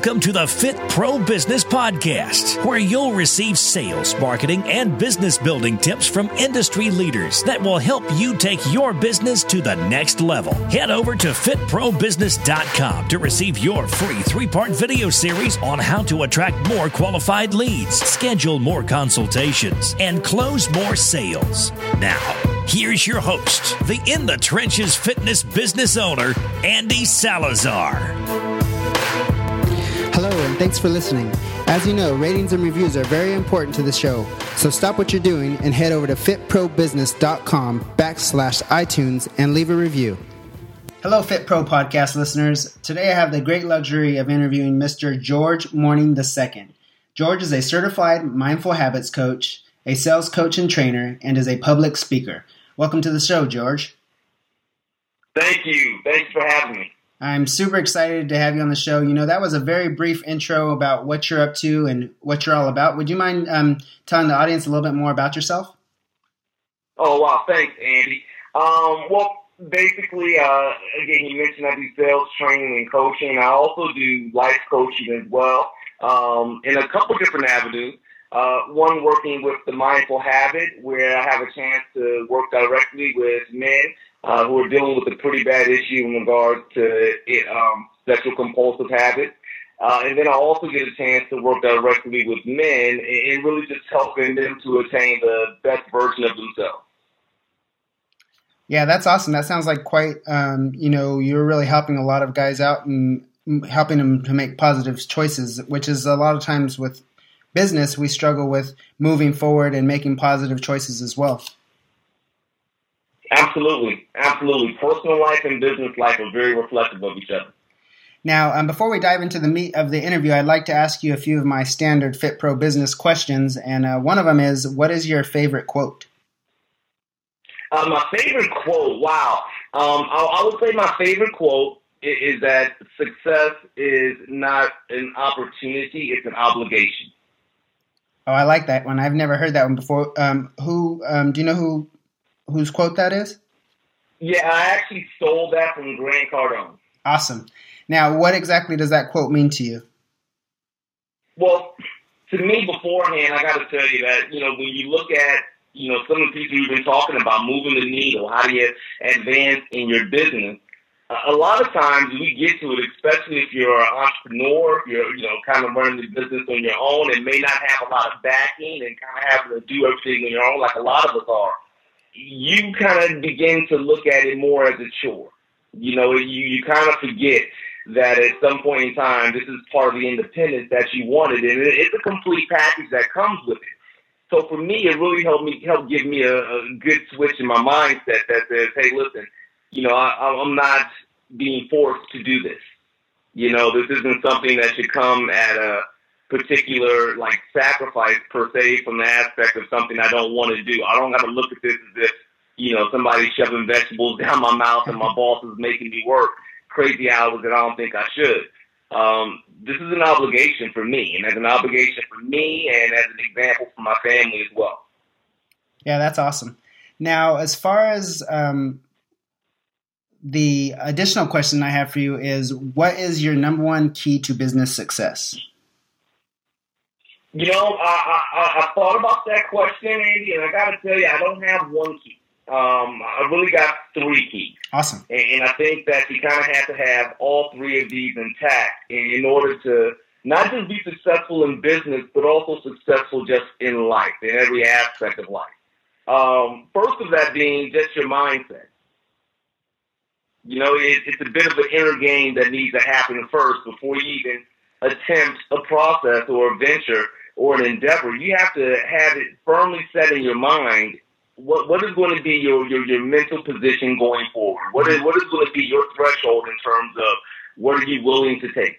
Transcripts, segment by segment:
Welcome to the Fit Pro Business Podcast, where you'll receive sales, marketing, and business building tips from industry leaders that will help you take your business to the next level. Head over to fitprobusiness.com to receive your free three part video series on how to attract more qualified leads, schedule more consultations, and close more sales. Now, Here's your host, the In the Trenches fitness business owner, Andy Salazar. Hello, and thanks for listening. As you know, ratings and reviews are very important to the show, so stop what you're doing and head over to fitprobusiness.com backslash iTunes and leave a review. Hello, Fit Pro podcast listeners. Today I have the great luxury of interviewing Mr. George Morning II. George is a certified mindful habits coach, a sales coach and trainer, and is a public speaker. Welcome to the show, George. Thank you. Thanks for having me. I'm super excited to have you on the show. You know, that was a very brief intro about what you're up to and what you're all about. Would you mind um, telling the audience a little bit more about yourself? Oh, wow. Thanks, Andy. Um, well, basically, uh, again, you mentioned I do sales training and coaching. I also do life coaching as well um, in a couple different avenues. Uh, one working with the mindful habit, where I have a chance to work directly with men uh, who are dealing with a pretty bad issue in regards to um, sexual compulsive habits. Uh, and then I also get a chance to work directly with men and really just helping them to attain the best version of themselves. Yeah, that's awesome. That sounds like quite, um, you know, you're really helping a lot of guys out and helping them to make positive choices, which is a lot of times with business, we struggle with moving forward and making positive choices as well. Absolutely, absolutely. Personal life and business life are very reflective of each other. Now, um, before we dive into the meat of the interview, I'd like to ask you a few of my standard Fit Pro business questions, and uh, one of them is, "What is your favorite quote?" Uh, my favorite quote. Wow, um, I, I, would say my favorite quote is, is that success is not an opportunity; it's an obligation. Oh, I like that one. I've never heard that one before. Um, who um, do you know who whose quote that is? Yeah, I actually stole that from Grant Cardone. Awesome. Now, what exactly does that quote mean to you? Well, to me beforehand, I got to tell you that you know when you look at you know some of the people you've been talking about moving the needle, how do you advance in your business? Uh, a lot of times we get to it, especially if you're an entrepreneur, you're, you know, kind of running the business on your own and may not have a lot of backing and kind of having to do everything on your own like a lot of us are. You kind of begin to look at it more as a chore. You know, you, you kind of forget that at some point in time, this is part of the independence that you wanted, and it, it's a complete package that comes with it. So for me, it really helped me, helped give me a, a good switch in my mindset that says, hey, listen, you know, I, I'm not being forced to do this. You know, this isn't something that should come at a particular like sacrifice per se from the aspect of something I don't want to do. I don't have to look at this as if you know somebody's shoving vegetables down my mouth and my boss is making me work crazy hours that I don't think I should. Um, this is an obligation for me, and as an obligation for me, and as an example for my family as well. Yeah, that's awesome. Now, as far as um, the additional question I have for you is what is your number one key to business success? You know, I, I, I thought about that question, Andy, and I got to tell you, I don't have one key. Um, I really got three keys. Awesome. And, and I think that you kind of have to have all three of these intact in, in order to not just be successful in business, but also successful just in life, in every aspect of life. Um, first of that being just your mindset. You know, it, it's a bit of an inner game that needs to happen first before you even attempt a process or a venture or an endeavor. You have to have it firmly set in your mind. What what is going to be your, your, your mental position going forward? What is what is going to be your threshold in terms of what are you willing to take?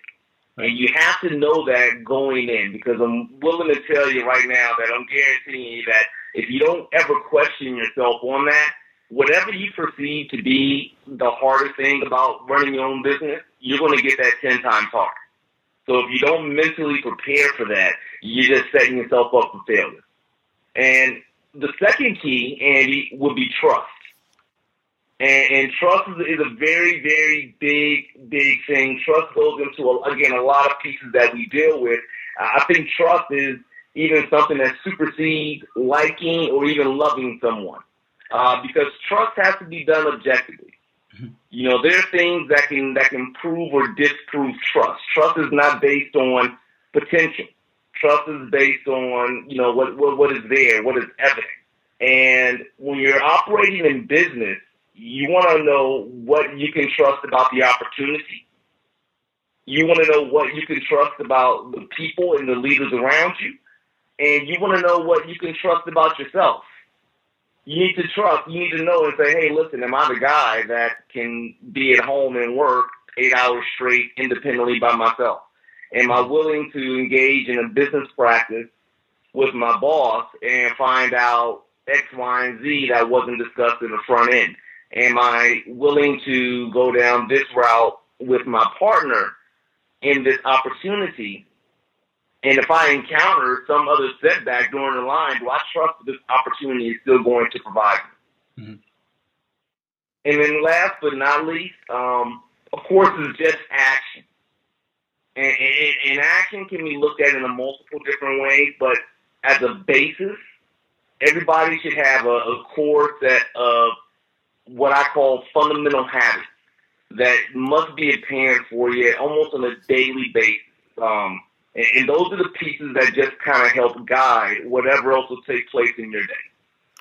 And you have to know that going in because I'm willing to tell you right now that I'm guaranteeing you that if you don't ever question yourself on that, whatever you perceive to be the hardest thing about running your own business, you're going to get that 10 times harder. So if you don't mentally prepare for that, you're just setting yourself up for failure. And the second key, Andy, would be trust. And, and trust is, is, a very, very big, big thing. Trust goes into, a, again, a lot of pieces that we deal with. I think trust is even something that supersedes liking or even loving someone. Uh, because trust has to be done objectively. Mm-hmm. You know, there are things that can that can prove or disprove trust. Trust is not based on potential. Trust is based on you know what what, what is there, what is evident. And when you're operating in business, you want to know what you can trust about the opportunity. You want to know what you can trust about the people and the leaders around you. And you want to know what you can trust about yourself. You need to trust, you need to know and say, hey, listen, am I the guy that can be at home and work eight hours straight independently by myself? Am I willing to engage in a business practice with my boss and find out X, Y, and Z that wasn't discussed in the front end? Am I willing to go down this route with my partner in this opportunity? And if I encounter some other setback during the line, do I trust that this opportunity is still going to provide me? Mm-hmm. And then last but not least, um, of course, is just action. And, and, and action can be looked at in a multiple different ways, but as a basis, everybody should have a, a core set of what I call fundamental habits that must be apparent for you almost on a daily basis. Um, and, and those are the pieces that just kind of help guide whatever else will take place in your day.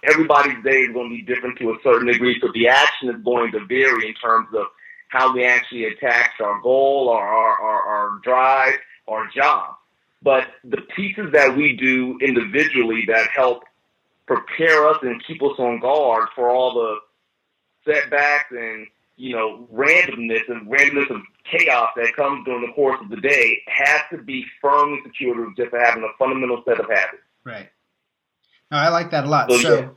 Everybody's day is going to be different to a certain degree, so the action is going to vary in terms of how we actually attack our goal, our, our, our, our drive, our job. But the pieces that we do individually that help prepare us and keep us on guard for all the setbacks and you know randomness and randomness of chaos that comes during the course of the day has to be firmly secured with just having a fundamental set of habits. Right. No, I like that a lot. So, so yeah.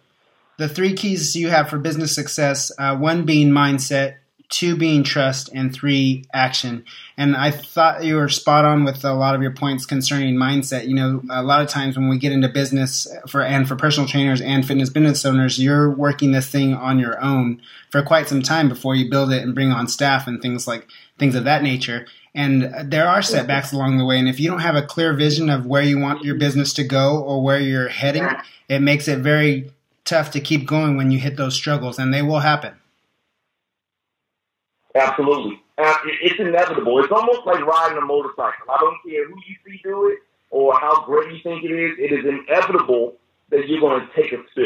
the three keys you have for business success: uh, one being mindset, two being trust, and three action. And I thought you were spot on with a lot of your points concerning mindset. You know, a lot of times when we get into business for and for personal trainers and fitness business owners, you're working this thing on your own for quite some time before you build it and bring on staff and things like things of that nature. And there are setbacks along the way. And if you don't have a clear vision of where you want your business to go or where you're heading, it makes it very tough to keep going when you hit those struggles, and they will happen. Absolutely. It's inevitable. It's almost like riding a motorcycle. I don't care who you see do it or how great you think it is. It is inevitable that you're going to take a spill.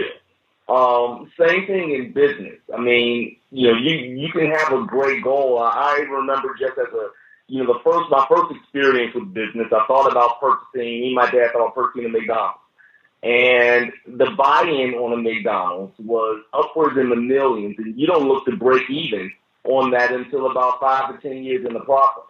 Um, same thing in business. I mean, you know, you you can have a great goal. I, I remember just as a you know the first my first experience with business, I thought about purchasing. Me and my dad thought about purchasing a McDonald's, and the buy-in on a McDonald's was upwards in the millions, and you don't look to break even on that until about five to ten years in the process.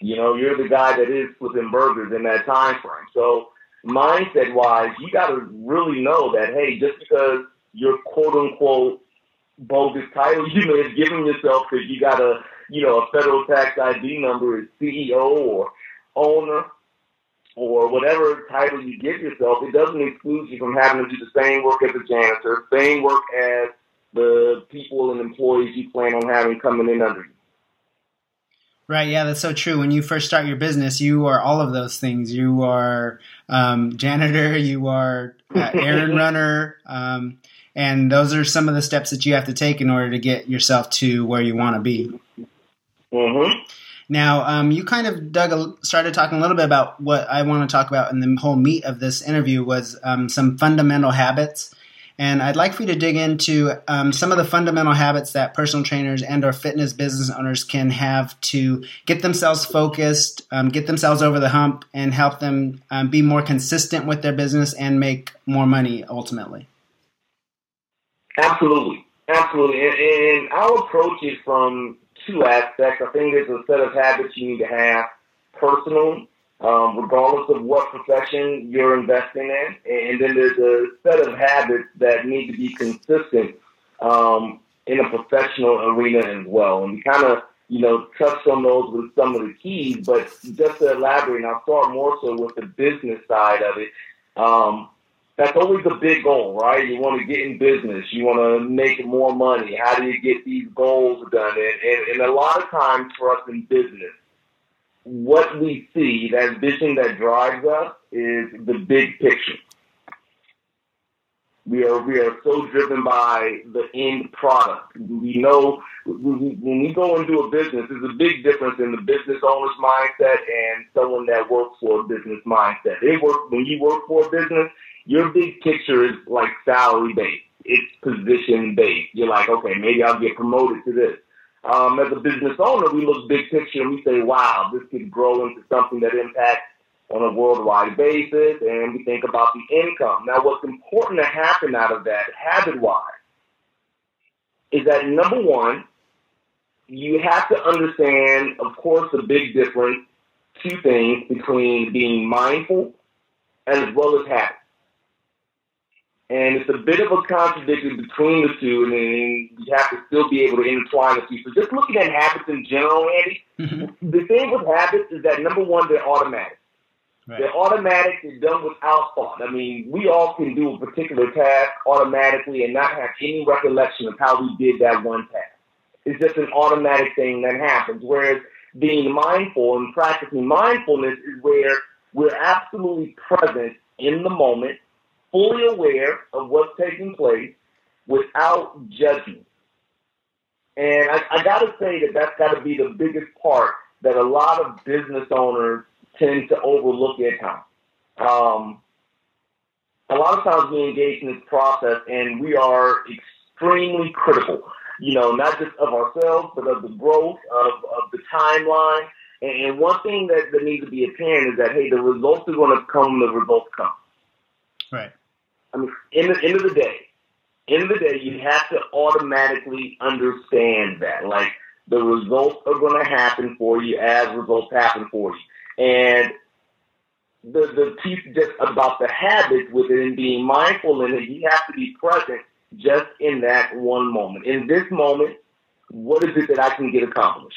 You know, you're the guy that is flipping burgers in that time frame. So mindset wise, you got to really know that hey, just because your quote unquote bogus title you may have given yourself because you got a you know a federal tax ID number as CEO or owner or whatever title you give yourself, it doesn't exclude you from having to do the same work as a janitor, same work as the people and employees you plan on having coming in under you. Right. Yeah, that's so true. When you first start your business, you are all of those things. You are um, janitor. You are uh, errand runner. Um, and those are some of the steps that you have to take in order to get yourself to where you want to be. Mm-hmm. Now, um, you kind of dug a, started talking a little bit about what I want to talk about in the whole meat of this interview was um, some fundamental habits and I'd like for you to dig into um, some of the fundamental habits that personal trainers and or fitness business owners can have to get themselves focused, um, get themselves over the hump, and help them um, be more consistent with their business and make more money ultimately. Absolutely, absolutely, and, and I'll approach it from two aspects. I think there's a set of habits you need to have personal um, regardless of what profession you're investing in. And then there's a set of habits that need to be consistent um, in a professional arena as well. And we kind of, you know, touched on those with some of the keys, but just to elaborate, and I'll start more so with the business side of it. Um, that's always a big goal, right? You want to get in business. You want to make more money. How do you get these goals done? And, and, and a lot of times for us in business, what we see, that vision that drives us is the big picture. We are we are so driven by the end product. We know when we go into a business, there's a big difference in the business owner's mindset and someone that works for a business mindset. They work when you work for a business, your big picture is like salary based. It's position based. You're like, okay, maybe I'll get promoted to this. Um, as a business owner, we look big picture and we say, wow, this could grow into something that impacts on a worldwide basis, and we think about the income. Now, what's important to happen out of that, habit-wise, is that number one, you have to understand, of course, the big difference, two things between being mindful as well as habit. And it's a bit of a contradiction between the two, and then you have to still be able to intertwine the two. So just looking at habits in general, Andy, mm-hmm. the thing with habits is that number one, they're automatic. Right. They're automatic. They're done without thought. I mean, we all can do a particular task automatically and not have any recollection of how we did that one task. It's just an automatic thing that happens. Whereas being mindful and practicing mindfulness is where we're absolutely present in the moment, fully aware of what's taking place without judgment. And I, I got to say that that's got to be the biggest part that a lot of business owners tend to overlook at times. Um, a lot of times we engage in this process and we are extremely critical, you know, not just of ourselves, but of the growth, of, of the timeline. And one thing that, that needs to be apparent is that, hey, the results are going to come when the results come. Right. I mean, in the end of the day, end of the day, you have to automatically understand that. Like, the results are going to happen for you as results happen for you. And the the piece just about the habits within being mindful in it, you have to be present just in that one moment. In this moment, what is it that I can get accomplished?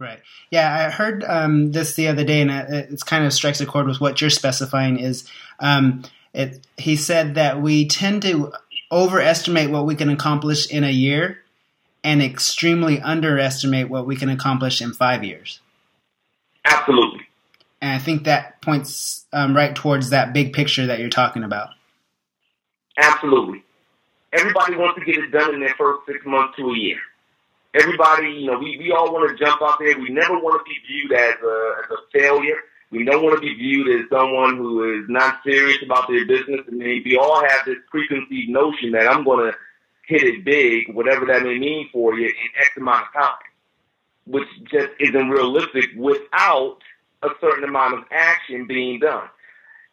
Right. Yeah, I heard um, this the other day, and it, it, kind of strikes a chord with what you're specifying. Is um, it? He said that we tend to overestimate what we can accomplish in a year, and extremely underestimate what we can accomplish in five years. Absolutely. And I think that points um, right towards that big picture that you're talking about. Absolutely. Everybody wants to get it done in their first six months to a year. Everybody, you know, we, we all want to jump out there. We never want to be viewed as a, as a failure. We don't want to be viewed as someone who is not serious about their business. And we all have this preconceived notion that I'm going to hit it big, whatever that may mean for you, in X amount of time which just isn't realistic without a certain amount of action being done.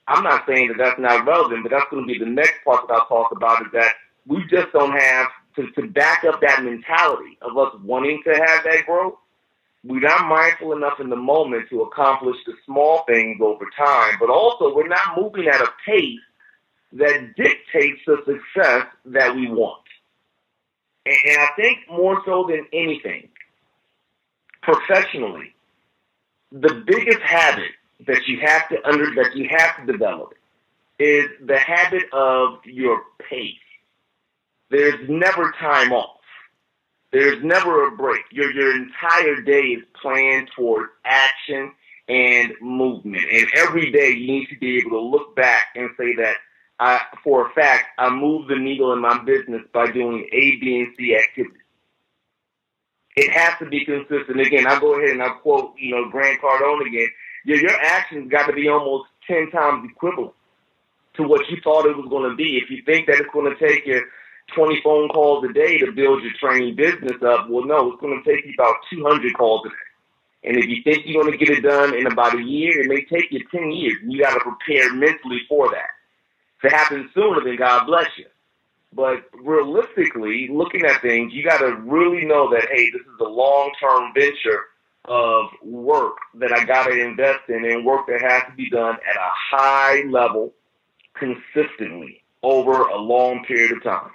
I'm not saying that that's not relevant, but that's going to be the next part that I'll talk about is that we just don't have to, to back up that mentality of us wanting to have that growth. We're not mindful enough in the moment to accomplish the small things over time, but also we're not moving at a pace that dictates the success that we want. And, and I think more so than anything, professionally, the biggest habit that you have to under that you have to develop is the habit of your pace. There's never time off. There's never a break. Your your entire day is planned toward action and movement. And every day you need to be able to look back and say that I, for a fact, I moved the needle in my business by doing A, B, and C activities it has to be consistent. Again, I go ahead and I quote, you know, Grant Cardone again. Your, your actions got to be almost 10 times equivalent to what you thought it was going to be. If you think that it's going to take you 20 phone calls a day to build your training business up, well, no, it's going to take you about 200 calls a day. And if you think you're going to get it done in about a year, it may take you 10 years. You got to prepare mentally for that. If it happens sooner, then God bless you. But realistically, looking at things, you got to really know that, hey, this is a long term venture of work that I got to invest in and work that has to be done at a high level consistently over a long period of time.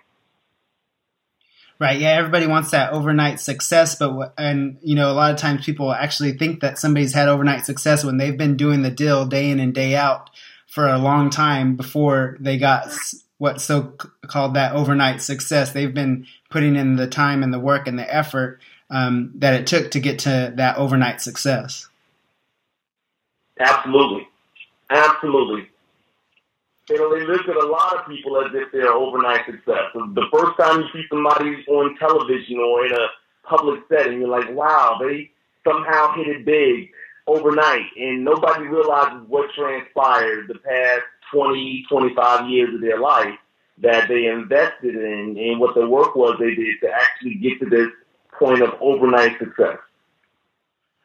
Right. Yeah. Everybody wants that overnight success, but and you know a lot of times people actually think that somebody's had overnight success when they've been doing the deal day in and day out for a long time before they got what's so called that overnight success. They've been putting in the time and the work and the effort um, that it took to get to that overnight success. Absolutely. Absolutely. Look at a lot of people as if they're overnight success. The first time you see somebody on television or in a public setting, you're like, wow, they somehow hit it big overnight. And nobody realizes what transpired the past 20, 25 years of their life that they invested in and what the work was they did to actually get to this point of overnight success.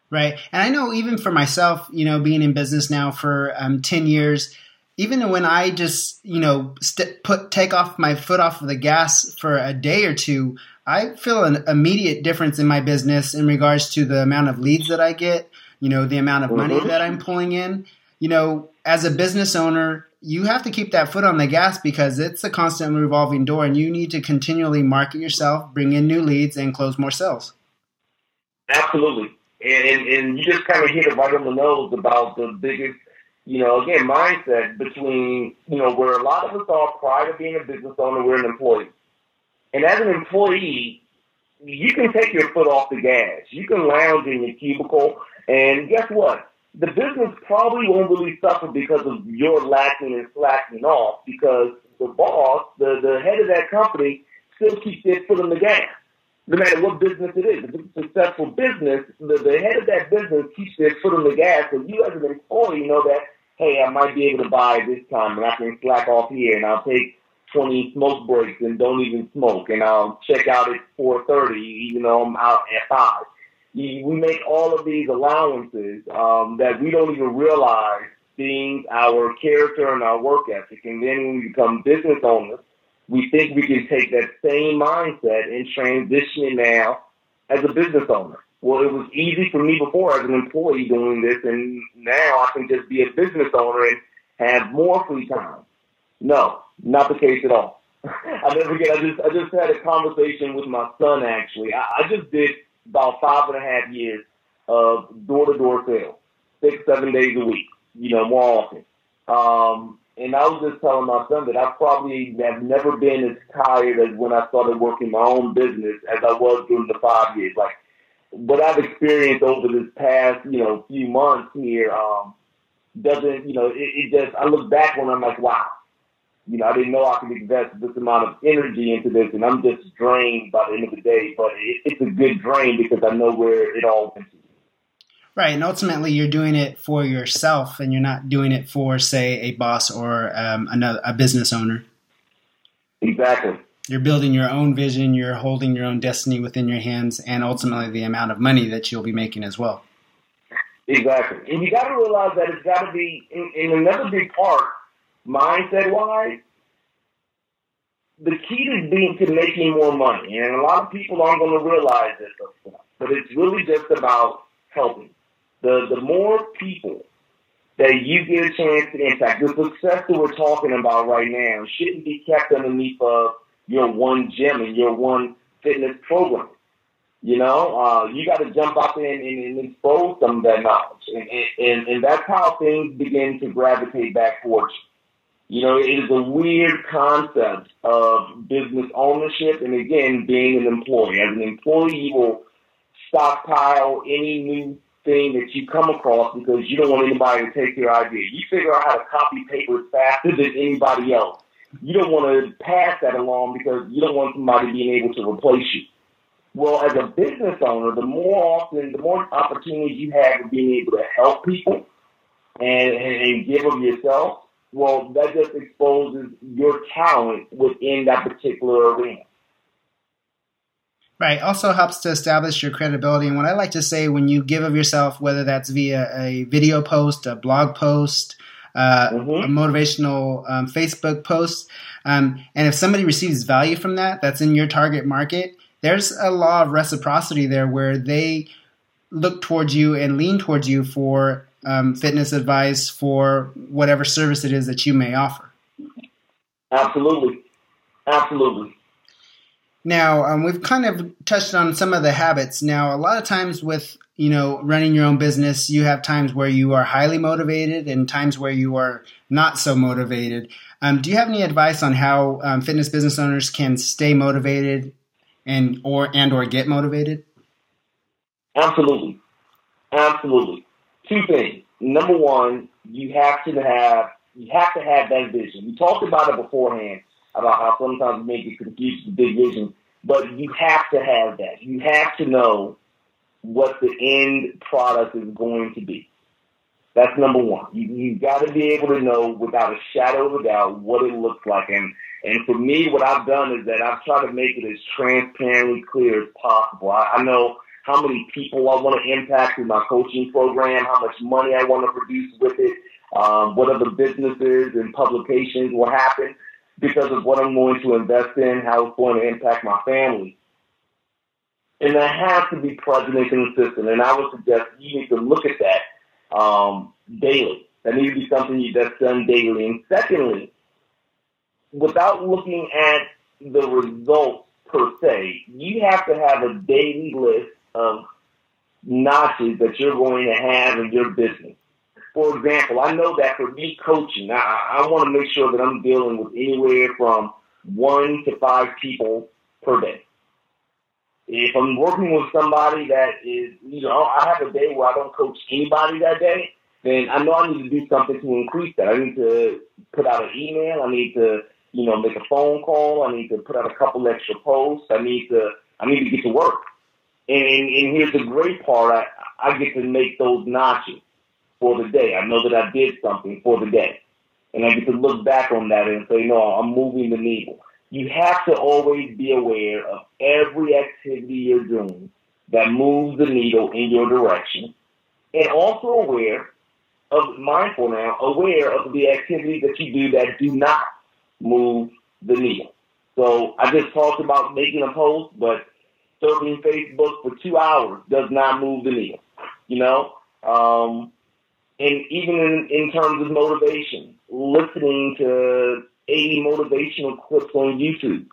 Right. And I know even for myself, you know, being in business now for um, 10 years, even when I just, you know, st- put take off my foot off of the gas for a day or two, I feel an immediate difference in my business in regards to the amount of leads that I get, you know, the amount of money mm-hmm. that I'm pulling in. You know, as a business owner, you have to keep that foot on the gas because it's a constantly revolving door and you need to continually market yourself, bring in new leads, and close more sales. Absolutely and, and, and you just kind of hit it right on the nose about the biggest, you know, again, mindset between, you know, where a lot of us are prior to being a business owner, we're an employee. And as an employee, you can take your foot off the gas. You can lounge in your cubicle, and guess what? The business probably won't really suffer because of your lacking and slacking off because the boss, the, the head of that company, still keeps their foot on the gas no matter what business it is. If it's a successful business, the, the head of that business keeps their foot on the gas. So you as an employee know that, hey, I might be able to buy this time and I can slack off here and I'll take 20 smoke breaks and don't even smoke and I'll check out at 4.30 even though I'm out at 5. We make all of these allowances um, that we don't even realize being our character and our work ethic. And then when we become business owners, we think we can take that same mindset and transition it now as a business owner. Well, it was easy for me before as an employee doing this, and now I can just be a business owner and have more free time. No, not the case at all. I never forget. I just I just had a conversation with my son. Actually, I, I just did about five and a half years of door to door sales, six seven days a week. You know, more often. Um, and I was just telling my son that I probably have never been as tired as when I started working my own business as I was during the five years. Like what I've experienced over this past, you know, few months here, um, doesn't, you know, it, it just, I look back when I'm like, wow, you know, I didn't know I could invest this amount of energy into this, and I'm just drained by the end of the day. But it, it's a good drain because I know where it all went to. Right, and ultimately you're doing it for yourself, and you're not doing it for, say, a boss or um, another a business owner. Exactly. You're building your own vision. You're holding your own destiny within your hands, and ultimately the amount of money that you'll be making as well. Exactly, and you got to realize that it's got to be in, in another big part, mindset wise. The key to being to making more money, and a lot of people aren't going to realize this, but it's really just about helping the, the more people that you get a chance to impact, the success that we're talking about right now shouldn't be kept underneath of your one gym and your one fitness program. You know, uh, you got to jump out there and, and, and, expose some of that knowledge. And, and, and that's how things begin to gravitate back towards you. You know, it is a weird concept of business ownership and again, being an employee. As an employee, you will stockpile any new thing that you come across because you don't want anybody to take your idea. You figure out how to copy paper faster than anybody else. You don't want to pass that along because you don't want somebody being able to replace you. Well, as a business owner, the more often, the more opportunities you have of being able to help people and, and, give them yourself, well, that just exposes your talent within that particular arena. Right. Also helps to establish your credibility. And what I like to say when you give of yourself, whether that's via a video post, a blog post, uh, mm-hmm. a motivational um, Facebook post, um, and if somebody receives value from that, that's in your target market, there's a law of reciprocity there where they look towards you and lean towards you for um, fitness advice, for whatever service it is that you may offer. Absolutely. Absolutely. Now, um, we've kind of touched on some of the habits. Now, a lot of times with you know running your own business, you have times where you are highly motivated and times where you are not so motivated. Um, do you have any advice on how um, fitness business owners can stay motivated and or and or get motivated? Absolutely, absolutely. Two things. Number one, you have to have you have to have that vision. We talked about it beforehand about how sometimes we may get confused with big vision, but you have to have that. You have to know what the end product is going to be. That's number one. You you got to be able to know without a shadow of a doubt what it looks like. And and for me, what I've done is that I've tried to make it as transparently clear as possible. I, I know how many people I want to impact with my coaching program, how much money I want to produce with it, um, what other businesses and publications will happen because of what I'm going to invest in, how it's going to impact my family. And that has to be present and consistent. And I would suggest you need to look at that um, daily. That needs to be something that's done daily. And secondly, without looking at the results per se, you have to have a daily list of notches that you're going to have in your business for example, I know that for me coaching, I, I want to make sure that I'm dealing with anywhere from one to five people per day. If I'm working with somebody that is, you know, I have a day where I don't coach anybody that day, then I know I need to do something to increase that. I need to put out an email. I need to, you know, make a phone call. I need to put out a couple extra posts. I need to, I need to get to work. And, and here's the great part. I, I get to make those notches for the day. I know that I did something for the day. And I get to look back on that and say, no, I'm moving the needle. You have to always be aware of every activity you're doing that moves the needle in your direction. And also aware of, mindful now, aware of the activities that you do that do not move the needle. So I just talked about making a post, but surfing Facebook for two hours does not move the needle. You know, um, and even in, in terms of motivation, listening to 80 motivational clips on YouTube,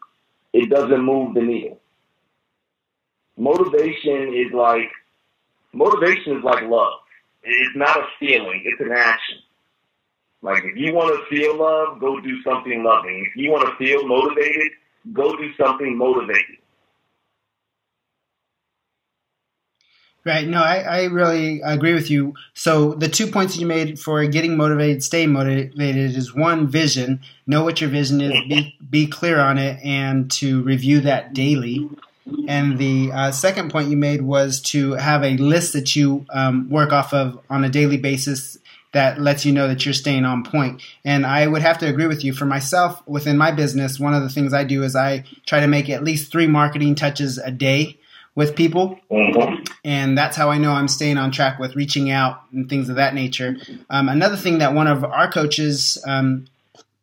it doesn't move the needle. Motivation is like motivation is like love. It's not a feeling; it's an action. Like if you want to feel love, go do something loving. If you want to feel motivated, go do something motivated. Right. No, I, I really agree with you. So the two points you made for getting motivated, staying motivated is one vision, know what your vision is, be, be clear on it, and to review that daily. And the uh, second point you made was to have a list that you um, work off of on a daily basis that lets you know that you're staying on point. And I would have to agree with you. For myself, within my business, one of the things I do is I try to make at least three marketing touches a day with people. Mm-hmm. And that's how I know I'm staying on track with reaching out and things of that nature. Um, another thing that one of our coaches um,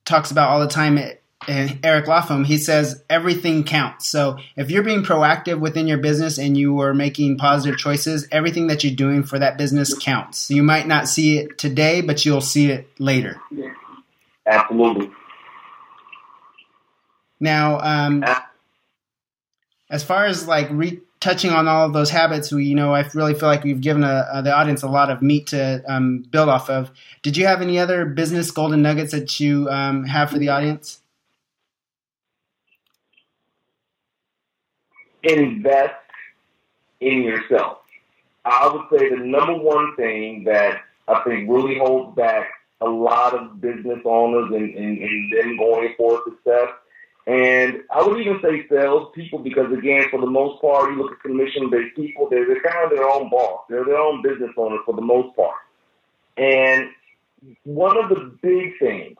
talks about all the time, eh, Eric Lofholm, he says everything counts. So if you're being proactive within your business and you are making positive choices, everything that you're doing for that business counts. You might not see it today, but you'll see it later. Absolutely. Now, um, as far as like re- touching on all of those habits, we, you know, I really feel like we've given a, a, the audience a lot of meat to um, build off of. Did you have any other business golden nuggets that you um, have for the audience? Invest in yourself. I would say the number one thing that I think really holds back a lot of business owners and, and, and them going for success and I would even say sales people because again, for the most part, you look at commission-based people, they're, they're kind of their own boss. They're their own business owner for the most part. And one of the big things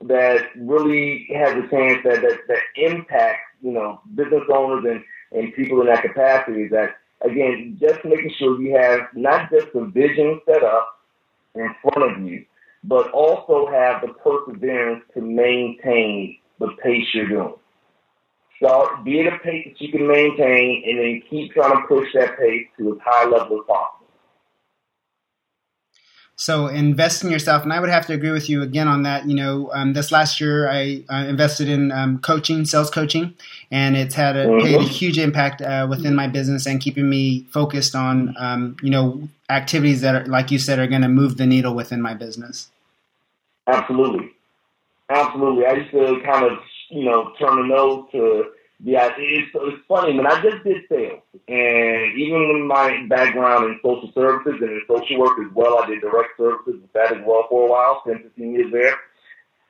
that really has a chance that, that, that impacts, you know, business owners and, and people in that capacity is that, again, just making sure you have not just the vision set up in front of you, but also have the perseverance to maintain the pace you're doing. Start, be at a pace that you can maintain, and then keep trying to push that pace to as high level as possible. So invest in yourself, and I would have to agree with you again on that. You know, um, this last year I uh, invested in um, coaching, sales coaching, and it's had a, mm-hmm. a huge impact uh, within my business and keeping me focused on um, you know activities that, are, like you said, are going to move the needle within my business. Absolutely, absolutely. I used to kind of you know turn a nose to yeah, it's, it's funny, man. I just did sales, and even with my background in social services and in social work as well, I did direct services with that as well for a while, 10, 15 years there.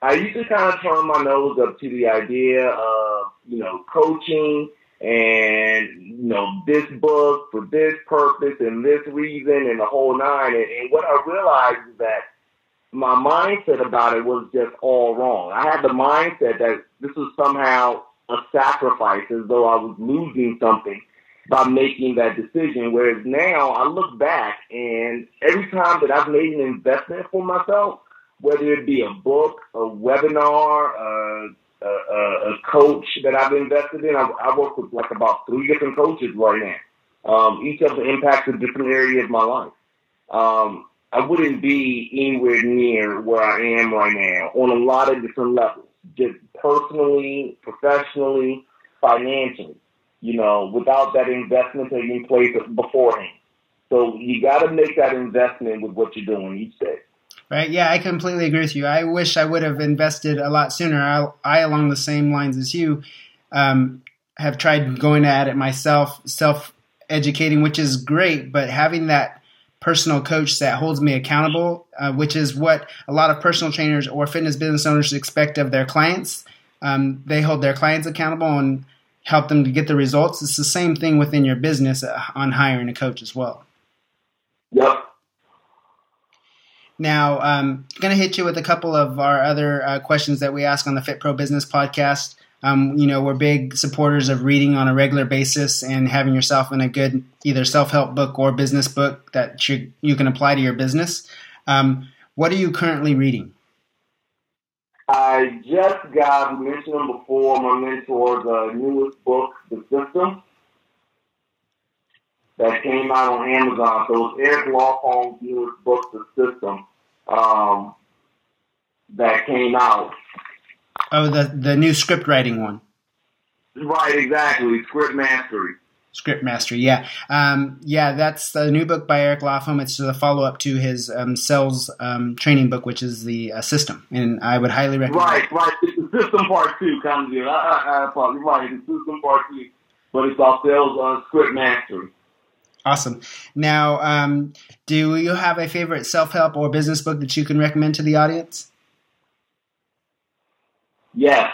I used to kind of turn my nose up to the idea of, you know, coaching and, you know, this book for this purpose and this reason and the whole nine. And, and what I realized is that my mindset about it was just all wrong. I had the mindset that this was somehow a sacrifice as though I was losing something by making that decision. Whereas now I look back and every time that I've made an investment for myself, whether it be a book, a webinar, a, a, a coach that I've invested in, I, I work with like about three different coaches right now. Um, each of them impacts a different area of my life. Um, I wouldn't be anywhere near where I am right now on a lot of different levels just personally, professionally, financially, you know, without that investment taking place beforehand. So you got to make that investment with what you're doing each day. Right. Yeah, I completely agree with you. I wish I would have invested a lot sooner. I, I along the same lines as you, um, have tried going at it myself, self educating, which is great, but having that personal coach that holds me accountable, uh, which is what a lot of personal trainers or fitness business owners expect of their clients. Um, they hold their clients accountable and help them to get the results. It's the same thing within your business uh, on hiring a coach as well. Yep. Now, I'm um, going to hit you with a couple of our other uh, questions that we ask on the Fit Pro Business podcast. Um, you know, we're big supporters of reading on a regular basis and having yourself in a good either self help book or business book that you, you can apply to your business. Um, what are you currently reading? I just got mentioned before my mentor the newest book, The System, that came out on Amazon. So it's Eric Lofholm's newest book, The System, um, that came out. Oh, the the new script writing one. Right, exactly. Script mastery. Script mastery, yeah, um, yeah. That's the new book by Eric Lofholm. It's the follow up to his um, sales um, training book, which is the uh, system, and I would highly recommend. Right, right. It's the system part two, of deal. I, I, I, right, it's system part two, but it's about sales uh, script mastery. Awesome. Now, um, do you have a favorite self help or business book that you can recommend to the audience? Yes,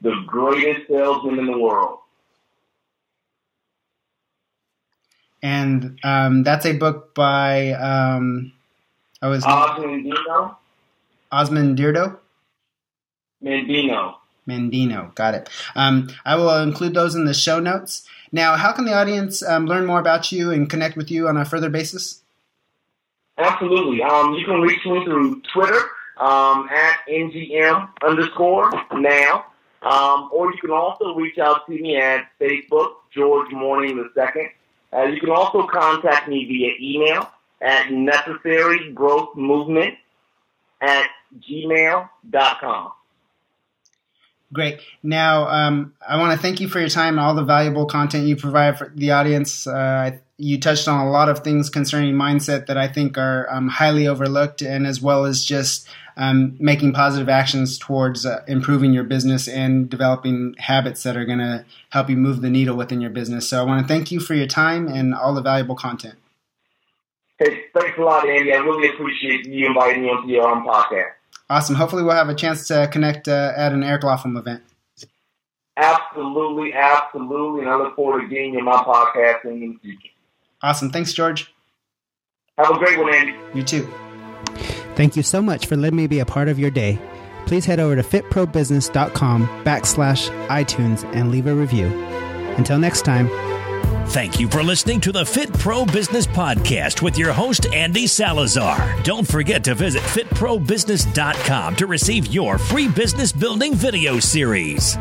the greatest salesman in the world. And um, that's a book by um, I was Osmondino. Osmond Dirdo. Mendino. Mendino, got it. Um, I will include those in the show notes. Now, how can the audience um, learn more about you and connect with you on a further basis? Absolutely. Um, you can reach me through Twitter um, at ngm underscore now. Um, or you can also reach out to me at Facebook, George Morning the Second. Uh, you can also contact me via email at necessary growth movement at gmail.com. Great. Now, um, I want to thank you for your time and all the valuable content you provide for the audience. Uh, you touched on a lot of things concerning mindset that I think are um, highly overlooked, and as well as just um, making positive actions towards uh, improving your business and developing habits that are going to help you move the needle within your business. So I want to thank you for your time and all the valuable content. Hey, thanks a lot, Andy. I really appreciate you inviting me onto your own podcast. Awesome. Hopefully, we'll have a chance to connect uh, at an Eric Lofholm event. Absolutely, absolutely. And I look forward to getting you on my podcast in the future. Awesome. Thanks, George. Have a great one, Andy. You too. Thank you so much for letting me be a part of your day. Please head over to fitprobusiness.com backslash iTunes and leave a review. Until next time. Thank you for listening to the Fit Pro Business Podcast with your host, Andy Salazar. Don't forget to visit fitprobusiness.com to receive your free business building video series.